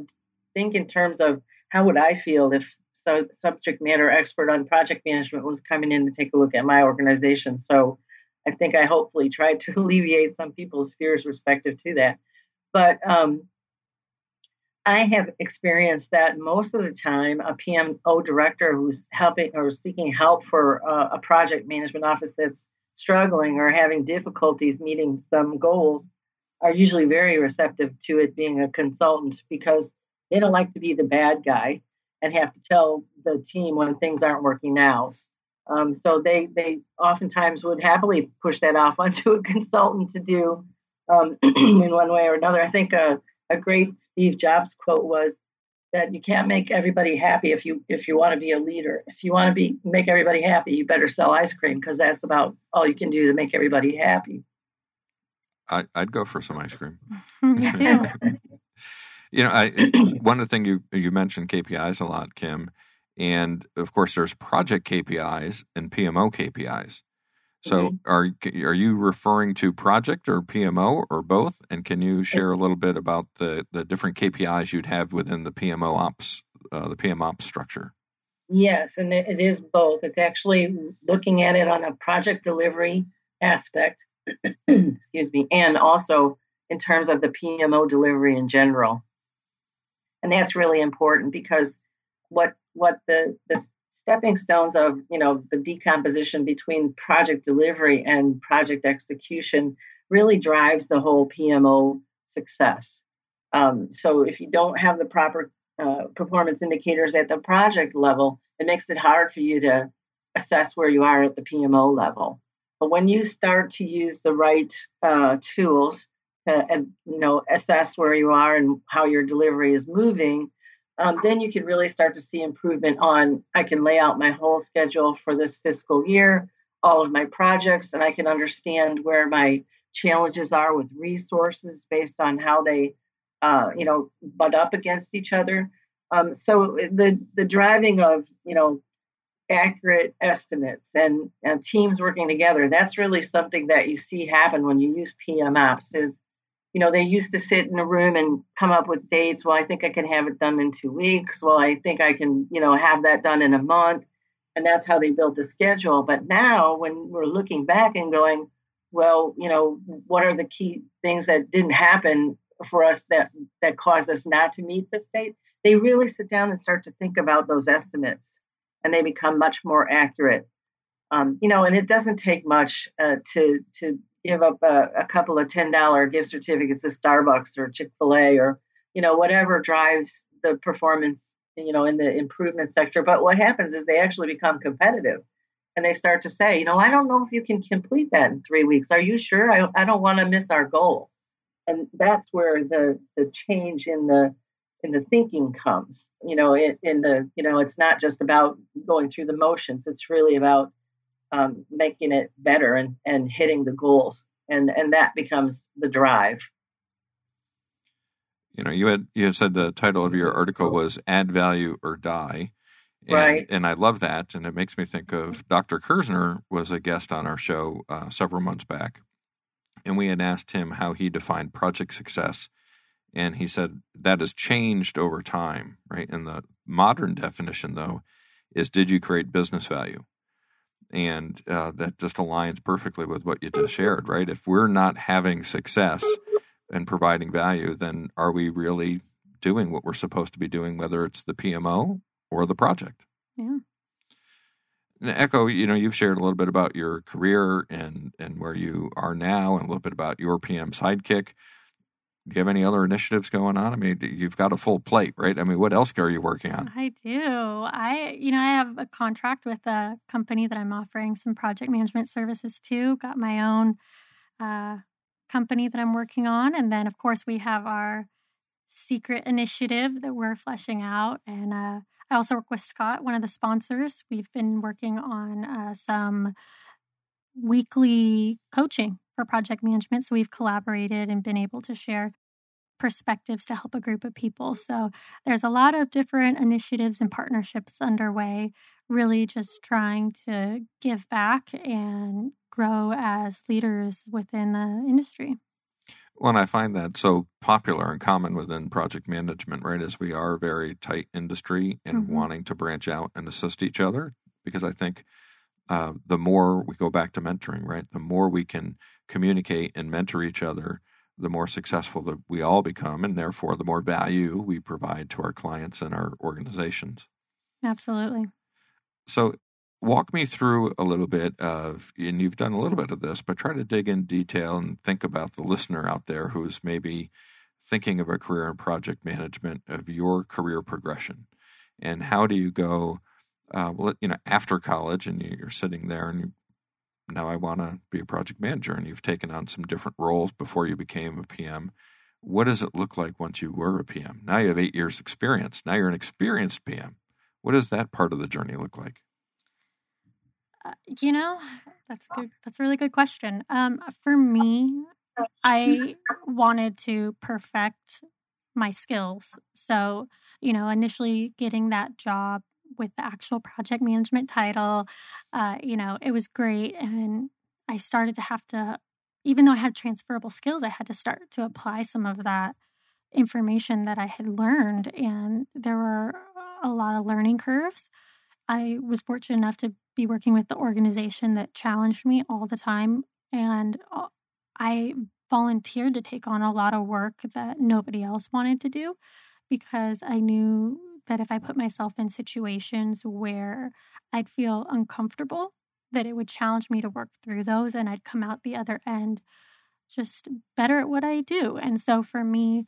think in terms of how would I feel if so subject matter expert on project management was coming in to take a look at my organization. So I think I hopefully tried to *laughs* alleviate some people's fears respective to that. But um, I have experienced that most of the time, a PMO director who's helping or seeking help for uh, a project management office that's struggling or having difficulties meeting some goals are usually very receptive to it being a consultant because they don't like to be the bad guy and have to tell the team when things aren't working out. Um, so they they oftentimes would happily push that off *laughs* onto a consultant to do um, *clears throat* in one way or another. I think a, a great Steve Jobs quote was that you can't make everybody happy if you if you want to be a leader. If you want to be make everybody happy, you better sell ice cream because that's about all you can do to make everybody happy. I, I'd go for some ice cream. *laughs* Me too. *laughs* You know, I *clears throat* one of the things you you mentioned KPIs a lot, Kim, and of course there's project KPIs and PMO KPIs. So Mm-hmm. are are you referring to project or PMO or both? And can you share a little bit about the the different KPIs you'd have within the PMO ops uh, the PM ops structure? Yes, and it, it is both. It's actually looking at it on a project delivery aspect, *clears throat* excuse me, and also in terms of the PMO delivery in general. And that's really important because what what the the stepping stones of you know the decomposition between project delivery and project execution really drives the whole PMO success. Um, so if you don't have the proper uh, performance indicators at the project level, it makes it hard for you to assess where you are at the PMO level. But when you start to use the right uh, tools to, and you know assess where you are and how your delivery is moving, um, then you can really start to see improvement on. I can lay out my whole schedule for this fiscal year, all of my projects, and I can understand where my challenges are with resources based on how they uh, you know, butt up against each other. Um, so the the driving of you know accurate estimates and, and teams working together that's really something that you see happen when you use PM ops is you know they used to sit in a room and come up with dates well i think i can have it done in two weeks. Well i think i can you know have that done in a month. And that's how they built the schedule. But now when we're looking back and going well you know what are the key things that didn't happen for us that that caused us not to meet the state they really sit down and start to think about those estimates and they become much more accurate. Um, you know and it doesn't take much uh, to to give up a, a couple of ten dollar gift certificates to starbucks or chick-fil-a or you know whatever drives the performance you know in the improvement sector. But what happens is they actually become competitive and they start to say you know i don't know if you can complete that in three weeks. Are you sure? I, I don't want to miss our goal. And that's where the the change in the in the thinking comes. You know in, in the you know it's not just about going through the motions. It's really about um, making it better and and hitting the goals and and that becomes the drive You know, you had you had said the title of your article was "Add Value or Die," and, Right. And I love that, and it makes me think of Dr. Kerzner was a guest on our show uh, several months back, and we had asked him how he defined project success, and he said that has changed over time, right? And the modern definition, though, is did you create business value? And uh, that just aligns perfectly with what you just shared, right? If we're not having success and providing value, then are we really doing what we're supposed to be doing, whether it's the PMO or the project? Yeah. And Echo, you know, you've shared a little bit about your career and and where you are now, and a little bit about your PM sidekick. Do you have any other initiatives going on? I mean, you've got a full plate, right? I mean, what else are you working on? I do. I, you know, I have a contract with a company that I'm offering some project management services to. Got my own uh, company that I'm working on. And then, of course, we have our secret initiative that we're fleshing out. And uh, I also work with Scott, one of the sponsors. We've been working on uh, some weekly coaching for project management. So we've collaborated and been able to share perspectives to help a group of people. So there's a lot of different initiatives and partnerships underway, really just trying to give back and grow as leaders within the industry. Well, and I find that so popular and common within project management, right? As we are a very tight industry and mm-hmm. wanting to branch out and assist each other, because I think uh, the more we go back to mentoring, right? The more we can communicate and mentor each other, the more successful that we all become, and therefore the more value we provide to our clients and our organizations. Absolutely. So, walk me through a little bit of, and you've done a little bit of this, but try to dig in detail and think about the listener out there who's maybe thinking of a career in project management of your career progression. And how do you go, uh, well, you know, after college and you're sitting there and you, now I want to be a project manager and you've taken on some different roles before you became a PM. What does it look like once you were a PM? Now you have eight years experience. Now you're an experienced PM. What does that part of the journey look like? Uh, you know, that's good. That's a really good question. Um, for me, I wanted to perfect my skills. So, you know, initially getting that job with the actual project management title, uh, you know, it was great. And I started to have to, even though I had transferable skills, I had to start to apply some of that information that I had learned. And there were a lot of learning curves. I was fortunate enough to be working with the organization that challenged me all the time. And I volunteered to take on a lot of work that nobody else wanted to do because I knew that if I put myself in situations where I'd feel uncomfortable, that it would challenge me to work through those and I'd come out the other end just better at what I do. And so for me,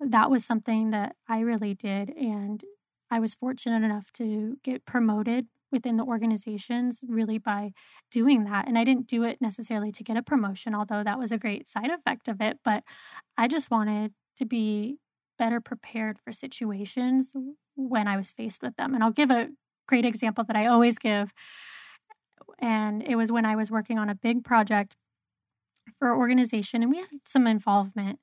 that was something that I really did. And I was fortunate enough to get promoted within the organizations really by doing that. And I didn't do it necessarily to get a promotion, although that was a great side effect of it. But I just wanted to be better prepared for situations when I was faced with them. And I'll give a great example that I always give. And it was when I was working on a big project for an organization, and we had some involvement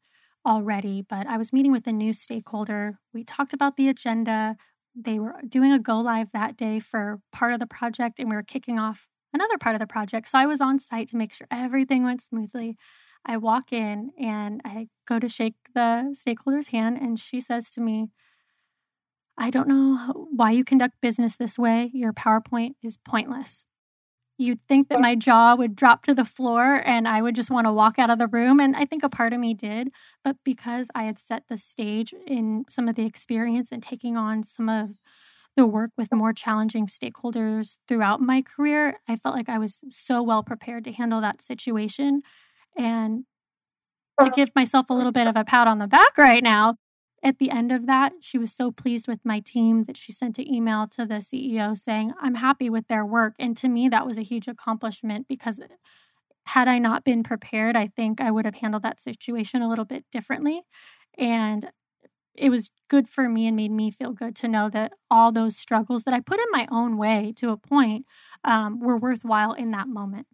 already, but I was meeting with a new stakeholder. We talked about the agenda. They were doing a go live that day for part of the project, and we were kicking off another part of the project. So I was on site to make sure everything went smoothly. I walk in and I go to shake the stakeholder's hand, and she says to me, I don't know why you conduct business this way. Your PowerPoint is pointless. You'd think that my jaw would drop to the floor and I would just want to walk out of the room. And I think a part of me did. But because I had set the stage in some of the experience and taking on some of the work with more challenging stakeholders throughout my career, I felt like I was so well prepared to handle that situation. And to give myself a little bit of a pat on the back right now, at the end of that, she was so pleased with my team that she sent an email to the CEO saying, I'm happy with their work. And to me, that was a huge accomplishment because had I not been prepared, I think I would have handled that situation a little bit differently. And it was good for me and made me feel good to know that all those struggles that I put in my own way to a point um, were worthwhile in that moment.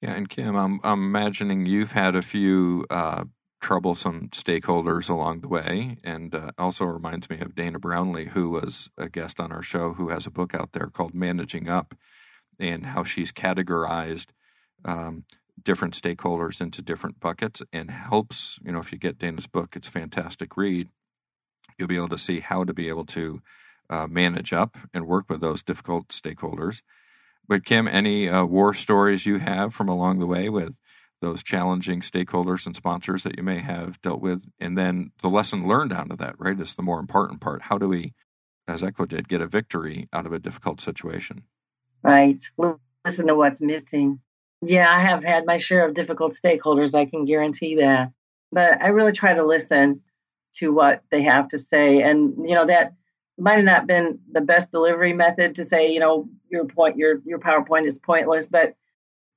Yeah, and Kim, I'm, I'm imagining you've had a few uh, troublesome stakeholders along the way. And uh, also reminds me of Dana Brownlee, who was a guest on our show, who has a book out there called Managing Up, and how she's categorized um, different stakeholders into different buckets and helps, you know, if you get Dana's book, it's a fantastic read. You'll be able to see how to be able to uh, manage up and work with those difficult stakeholders. But Kim, any uh, war stories you have from along the way with those challenging stakeholders and sponsors that you may have dealt with. And then the lesson learned out of that, right, is the more important part. How do we, as Echo did, get a victory out of a difficult situation? Right. Listen to what's missing. Yeah, I have had my share of difficult stakeholders. I can guarantee that. But I really try to listen to what they have to say. And, you know, that might have not been the best delivery method to say, you know, your point, your your PowerPoint is pointless, but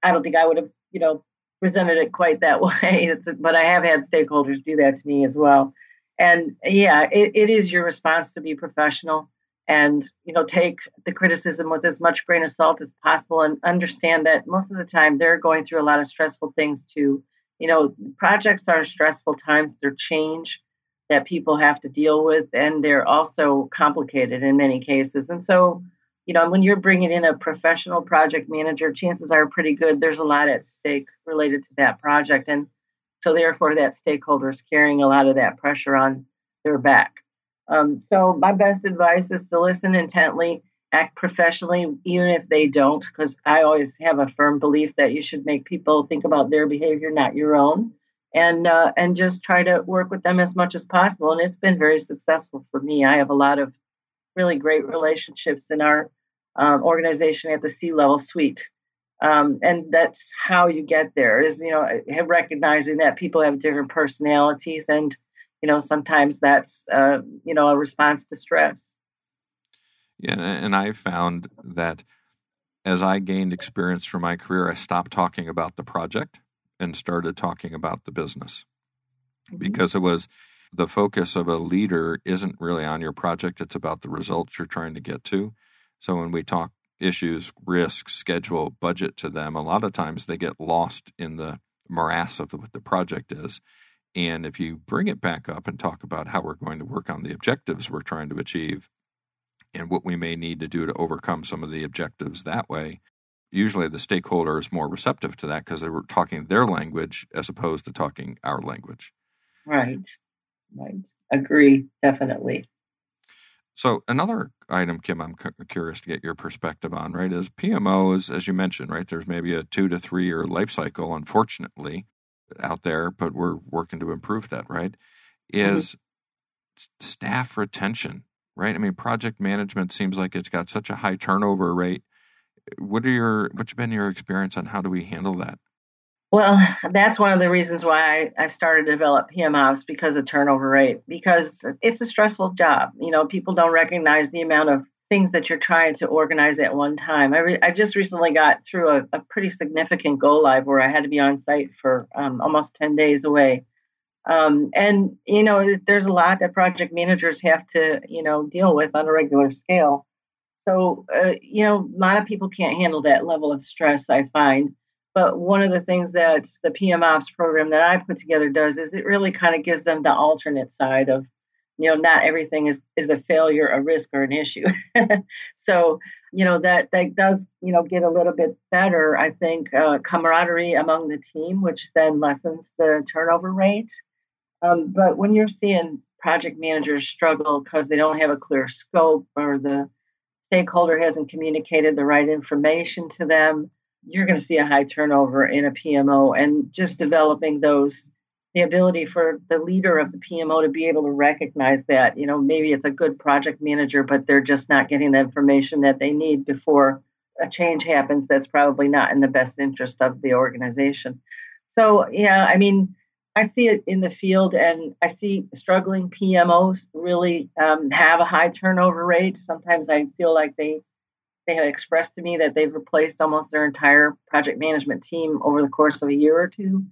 I don't think I would have, you know, presented it quite that *laughs* way. It's, but I have had stakeholders do that to me as well. And yeah, it, it is your response to be professional and you know take the criticism with as much grain of salt as possible and understand that most of the time they're going through a lot of stressful things too you know projects are stressful times they're change that people have to deal with and they're also complicated in many cases and so you know when you're bringing in a professional project manager chances are pretty good there's a lot at stake related to that project and so therefore that stakeholder is carrying a lot of that pressure on their back um, so my best advice is to listen intently, act professionally, even if they don't, because I always have a firm belief that you should make people think about their behavior, not your own, and uh, and just try to work with them as much as possible. And it's been very successful for me. I have a lot of really great relationships in our um, organization at the C-level suite. Um, and that's how you get there is you know recognizing that people have different personalities and you know sometimes that's uh, you know a response to stress yeah and i found that as i gained experience from my career i stopped talking about the project and started talking about the business mm-hmm. because it was the focus of a leader isn't really on your project it's about the results you're trying to get to so when we talk issues risk schedule budget to them a lot of times they get lost in the morass of what the project is and if you bring it back up and talk about how we're going to work on the objectives we're trying to achieve and what we may need to do to overcome some of the objectives that way, usually the stakeholder is more receptive to that because they were talking their language as opposed to talking our language. Right. Right. Agree. Definitely. So another item, Kim, I'm curious to get your perspective on, right, is PMOs, as you mentioned, right, there's maybe a two to three year life cycle, unfortunately out there, but we're working to improve that, right? Mm-hmm. Is mm-hmm. staff retention, right? I mean, project management seems like it's got such a high turnover rate. What are your what's been your experience on how do we handle that? Well, *laughs* that's one of the reasons why I, I started to develop PMOps because of turnover rate, because it's a stressful job. You know, people don't recognize the amount of things that you're trying to organize at one time. I, re- I just recently got through a, a, pretty significant go live where I had to be on site for um, almost 10 days away. Um, and, you know, there's a lot that project managers have to, you know, deal with on a regular scale. So, uh, you know, a lot of people can't handle that level of stress, I find. But one of the things that the PMOps program that I put together does is it really kind of gives them the alternate side of you know not everything is is a failure a risk or an issue. *laughs* So you know that that does you know get a little bit better i think uh, camaraderie among the team which then lessens the turnover rate. Um, but when you're seeing project managers struggle because they don't have a clear scope or the stakeholder hasn't communicated the right information to them you're going to see a high turnover in a pmo and just developing those the ability for the leader of the PMO to be able to recognize that, you know, maybe it's a good project manager, but they're just not getting the information that they need before a change happens that's probably not in the best interest of the organization. So, yeah, I mean, I see it in the field and I see struggling PMOs really um, have a high turnover rate. Sometimes I feel like they they have expressed to me that they've replaced almost their entire project management team over the course of a year or two.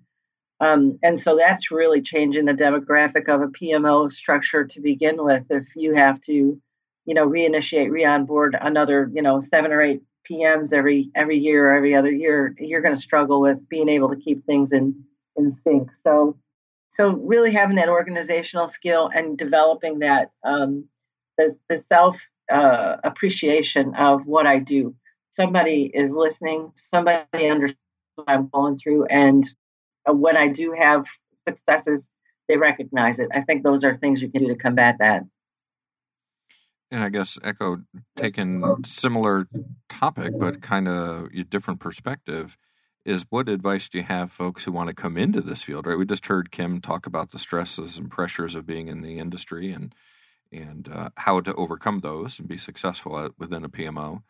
Um, and so that's really changing the demographic of a PMO structure to begin with. If you have to, you know, reinitiate, re-onboard another, you know, seven or eight PMs every every year or every other year, you're going to struggle with being able to keep things in in sync. So, so really having that organizational skill and developing that um, the the self uh, appreciation of what I do. Somebody is listening. Somebody understands what I'm going through, and uh, when I do have successes, they recognize it. I think those are things you can do to combat that. And I guess Echo taking similar topic, but kind of a different perspective, is what advice do you have folks who want to come into this field? Right, we just heard Kim talk about the stresses and pressures of being in the industry and and uh, how to overcome those and be successful at, within a PMO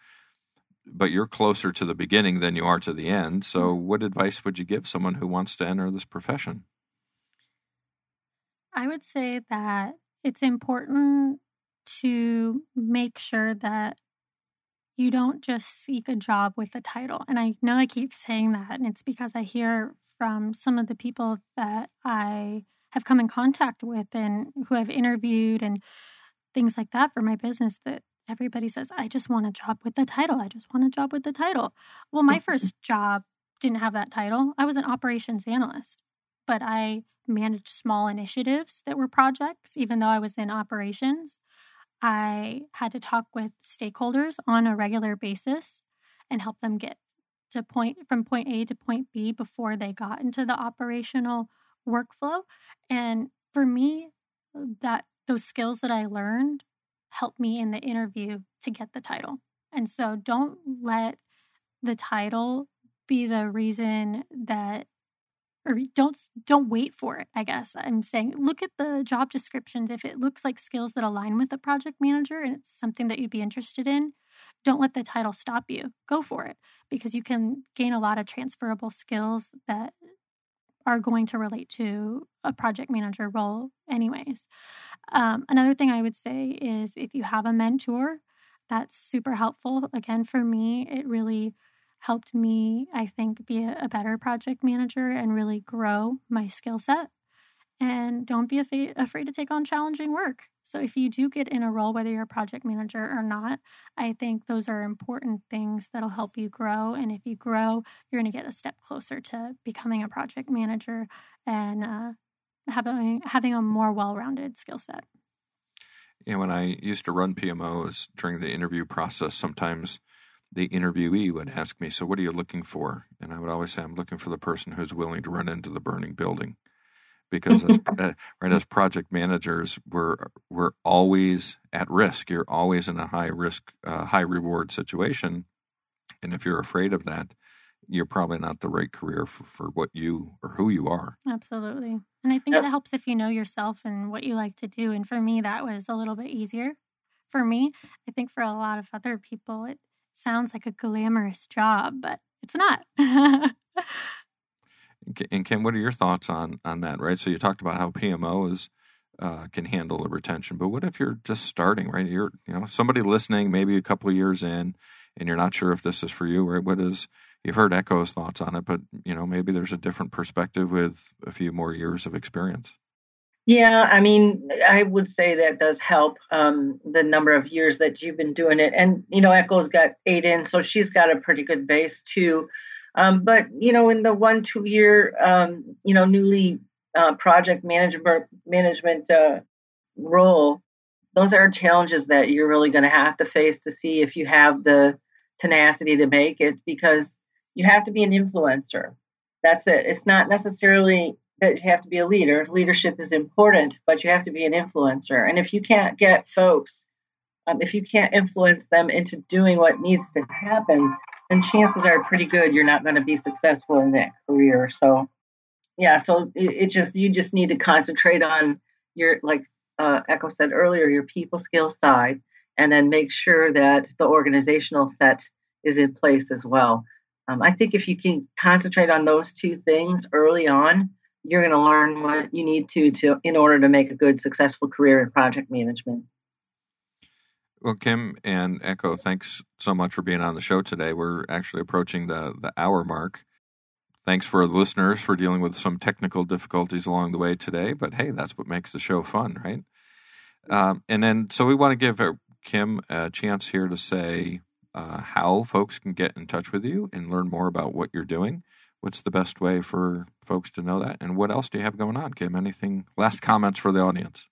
but you're closer to the beginning than you are to the end. So, mm-hmm. what advice would you give someone who wants to enter this profession? I would say that it's important to make sure that you don't just seek a job with a title. And I know I keep saying that, and it's because I hear from some of the people that I have come in contact with and who I've interviewed and things like that for my business that everybody says, I just want a job with the title. I just want a job with the title. Well, my mm-hmm. first job didn't have that title. I was an operations analyst, but I managed small initiatives that were projects, even though I was in operations. I had to talk with stakeholders on a regular basis and help them get to point from point A to point B before they got into the operational workflow. And for me, that those skills that I learned helped me in the interview to get the title. And so don't let the title be the reason that or don't don't wait for it i guess i'm saying look at the job descriptions if it looks like skills that align with a project manager and it's something that you'd be interested in don't let the title stop you go for it because you can gain a lot of transferable skills that are going to relate to a project manager role anyways um, another thing i would say is if you have a mentor that's super helpful again for me it really helped me, I think, be a, better project manager and really grow my skill set. And don't be afraid, afraid to take on challenging work. So, if you do get in a role, whether you're a project manager or not, I think those are important things that'll help you grow. And if you grow, you're going to get a step closer to becoming a project manager and uh, having having a more well-rounded skill set. Yeah, when I used to run PMOs during the interview process, sometimes the interviewee would ask me, So, what are you looking for? And I would always say, I'm looking for the person who's willing to run into the burning building. Because as, *laughs* uh, right as project managers, we're we're always at risk. You're always in a high risk, uh, high reward situation, and if you're afraid of that, you're probably not the right career for, for what you or who you are. Absolutely, and I think yep. it helps if you know yourself and what you like to do. And for me, that was a little bit easier. For me, I think for a lot of other people, it sounds like a glamorous job, but it's not. *laughs* and Kim, what are your thoughts on on that? Right. So you talked about how PMOs uh, can handle the retention, but what if you're just starting? Right. You're you know somebody listening, maybe a couple years in, and you're not sure if this is for you. Right. What is you've heard Echo's thoughts on it, but you know maybe there's a different perspective with a few more years of experience. Yeah, I mean, I would say that does help um, the number of years that you've been doing it. And, you know, Echo's got eight in, so she's got a pretty good base too. Um, but, you know, in the one, two year, um, you know, newly uh, project management, management uh, role, those are challenges that you're really going to have to face to see if you have the tenacity to make it because you have to be an influencer. That's it. It's not necessarily that you have to be a leader. Leadership is important, but you have to be an influencer. And if you can't get folks, um, if you can't influence them into doing what needs to happen, then chances are pretty good you're not going to be successful in that career. So, yeah, so it, it just you just need to concentrate on your like uh, Echo said earlier, your people skills side, and then make sure that the organizational set is in place as well. Um, I think if you can concentrate on those two things early on, you're going to learn what you need to to in order to make a good successful career in project management well kim and echo thanks so much for being on the show today we're actually approaching the the hour mark thanks for the listeners for dealing with some technical difficulties along the way today but hey that's what makes the show fun right um, and then so we want to give kim a chance here to say uh, how folks can get in touch with you and learn more about what you're doing what's the best way for folks to know that? And what else do you have going on, Kim? Anything last comments for the audience?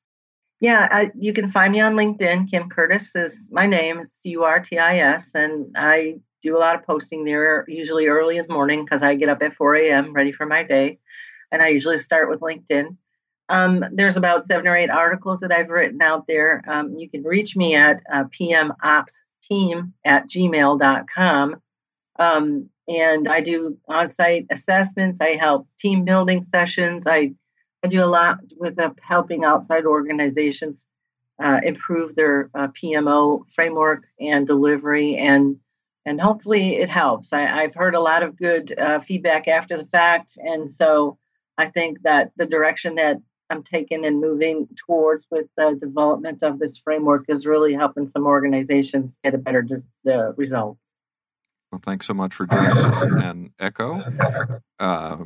Yeah, I, you can find me on LinkedIn. Kim Curtis is my name, C U R T I S, and I do a lot of posting there, usually early in the morning because I get up at 4 a.m. ready for my day, and I usually start with LinkedIn. Um, there's about seven or eight articles that I've written out there. Um, you can reach me at uh, pmopsteam at gmail.com. Um, and I do on-site assessments. I help team building sessions. I I do a lot with uh, helping outside organizations uh, improve their uh, PMO framework and delivery, and and hopefully it helps. I, have heard a lot of good uh, feedback after the fact, and so I think that the direction that I'm taking and moving towards with the development of this framework is really helping some organizations get a better de- result. Well, thanks so much for joining us. And Echo, uh,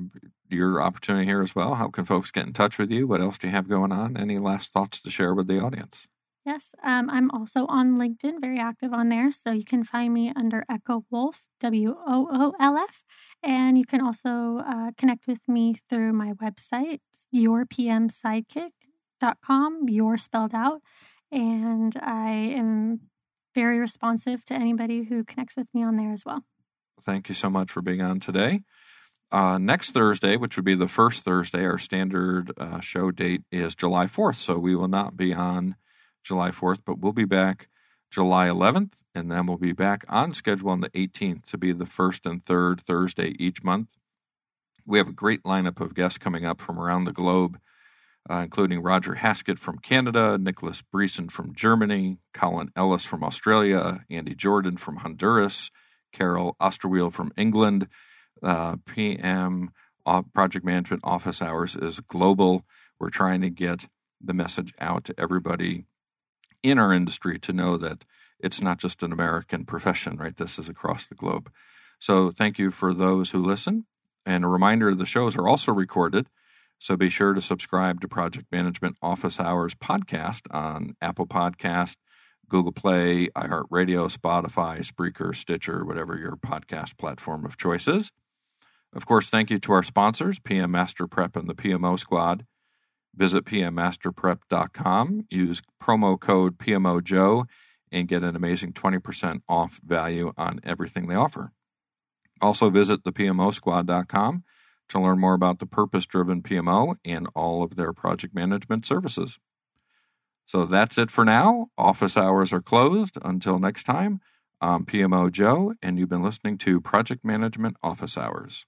your opportunity here as well. How can folks get in touch with you? What else do you have going on? Any last thoughts to share with the audience? Yes, um, I'm also on LinkedIn, very active on there. So you can find me under Echo Woolf, W O O L F. And you can also uh, connect with me through my website, yourpmsidekick.com, your spelled out. And I am very responsive to anybody who connects with me on there as well. Thank you so much for being on today. Uh, next Thursday, which would be the first Thursday, our standard uh, show date is July 4th. So we will not be on July 4th, but we'll be back July 11th, and then we'll be back on schedule on the 18th to be the first and third Thursday each month. We have a great lineup of guests coming up from around the globe, uh, including Roger Haskett from Canada, Nicholas Breeson from Germany, Colin Ellis from Australia, Andy Jordan from Honduras, Carol Osterweil from England. Uh, PM Project Management Office Hours is global. We're trying to get the message out to everybody in our industry to know that it's not just an American profession, right? This is across the globe. So thank you for those who listen. And a reminder the shows are also recorded. So be sure to subscribe to Project Management Office Hours podcast on Apple Podcast, Google Play, iHeartRadio, Spotify, Spreaker, Stitcher, whatever your podcast platform of choice is. Of course, thank you to our sponsors, PM Master Prep and the PMO Squad. Visit pmmasterprep.com, use promo code PMOJOE, and get an amazing 20% off value on everything they offer. Also, visit thepmosquad.com to learn more about the purpose driven PMO and all of their project management services. So that's it for now. Office hours are closed. Until next time, I'm PMO Joe, and you've been listening to Project Management Office Hours.